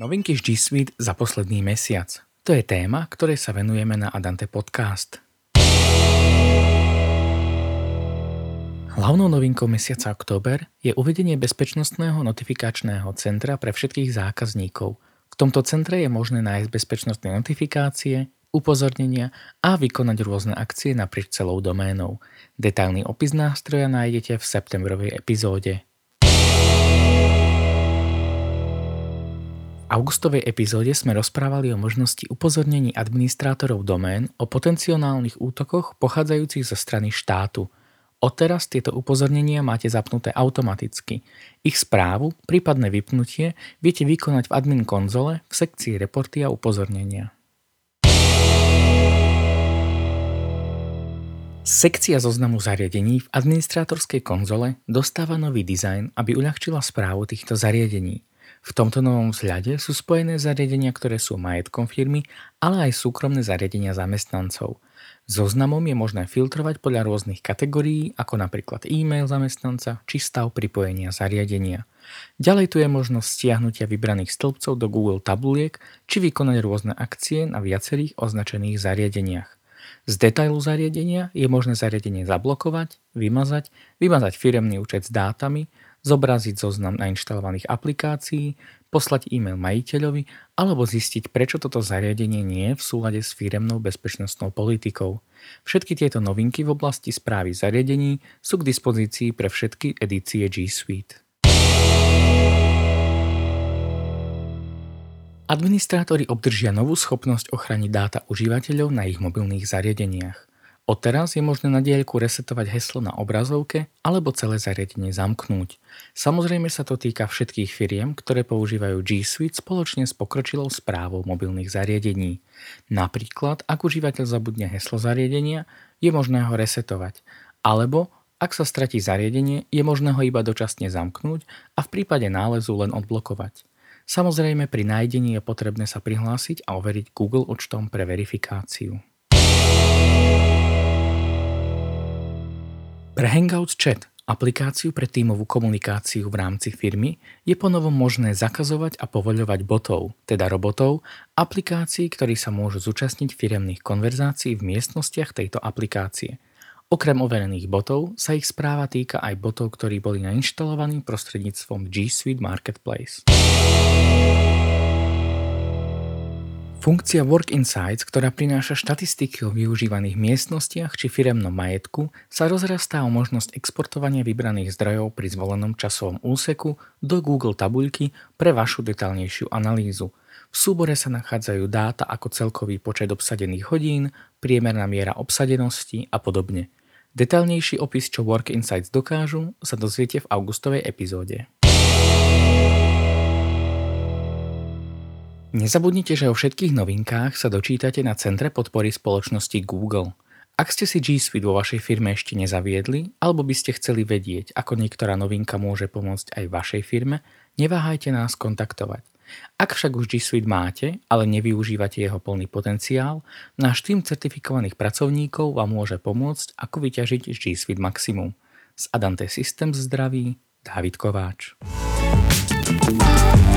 Novinky z G Suite za posledný mesiac. To je téma, ktorej sa venujeme na Adante Podcast. Hlavnou novinkou mesiaca október je uvedenie bezpečnostného notifikačného centra pre všetkých zákazníkov. V tomto centre je možné nájsť bezpečnostné notifikácie, upozornenia a vykonať rôzne akcie naprieč celou doménou. Detailný opis nástroja nájdete v septembrovej epizóde. Augustovej epizóde sme rozprávali o možnosti upozornení administrátorov domén o potenciálnych útokoch pochádzajúcich zo strany štátu. Odteraz tieto upozornenia máte zapnuté automaticky. Ich správu, prípadné vypnutie, viete vykonať v admin konzole v sekcii reporty a upozornenia. Sekcia zoznamu zariadení v administrátorskej konzole dostáva nový dizajn, aby uľahčila správu týchto zariadení. V tomto novom vzhľade sú spojené zariadenia, ktoré sú majetkom firmy, ale aj súkromné zariadenia zamestnancov. Zoznamom je možné filtrovať podľa rôznych kategórií, ako napríklad e-mail zamestnanca či stav pripojenia zariadenia. Ďalej tu je možnosť stiahnutia vybraných stĺpcov do Google tabuliek či vykonať rôzne akcie na viacerých označených zariadeniach. Z detailu zariadenia je možné zariadenie zablokovať, vymazať, vymazať firemný účet s dátami, zobraziť zoznam nainštalovaných aplikácií, poslať e-mail majiteľovi alebo zistiť, prečo toto zariadenie nie je v súlade s firemnou bezpečnostnou politikou. Všetky tieto novinky v oblasti správy zariadení sú k dispozícii pre všetky edície G Suite. Administrátori obdržia novú schopnosť ochraniť dáta užívateľov na ich mobilných zariadeniach. Odteraz je možné na diaľku resetovať heslo na obrazovke alebo celé zariadenie zamknúť. Samozrejme sa to týka všetkých firiem, ktoré používajú G Suite spoločne s pokročilou správou mobilných zariadení. Napríklad, ak užívateľ zabudne heslo zariadenia, je možné ho resetovať. Alebo, ak sa stratí zariadenie, je možné ho iba dočasne zamknúť a v prípade nálezu len odblokovať. Samozrejme pri nájdení je potrebné sa prihlásiť a overiť Google účtom pre verifikáciu. Pre Hangouts Chat, aplikáciu pre tímovú komunikáciu v rámci firmy, je ponovom možné zakazovať a povoľovať botov, teda robotov, aplikácií, ktorí sa môžu zúčastniť firemných konverzácií v miestnostiach tejto aplikácie. Okrem overených botov sa ich správa týka aj botov, ktorí boli nainštalovaní prostredníctvom G Suite Marketplace. Funkcia Work Insights, ktorá prináša štatistiky o využívaných miestnostiach či firemnom majetku, sa rozrastá o možnosť exportovania vybraných zdrojov pri zvolenom časovom úseku do Google tabuľky pre vašu detálnejšiu analýzu. V súbore sa nachádzajú dáta ako celkový počet obsadených hodín, priemerná miera obsadenosti a podobne. Detailnejší opis, čo Work Insights dokážu, sa dozviete v augustovej epizóde. Nezabudnite, že o všetkých novinkách sa dočítate na Centre podpory spoločnosti Google. Ak ste si G Suite vo vašej firme ešte nezaviedli, alebo by ste chceli vedieť, ako niektorá novinka môže pomôcť aj vašej firme, neváhajte nás kontaktovať. Ak však už G Suite máte, ale nevyužívate jeho plný potenciál, náš tým certifikovaných pracovníkov vám môže pomôcť, ako vyťažiť z G Suite maximum. Z Adante Systems zdraví, Dávid Kováč. thank you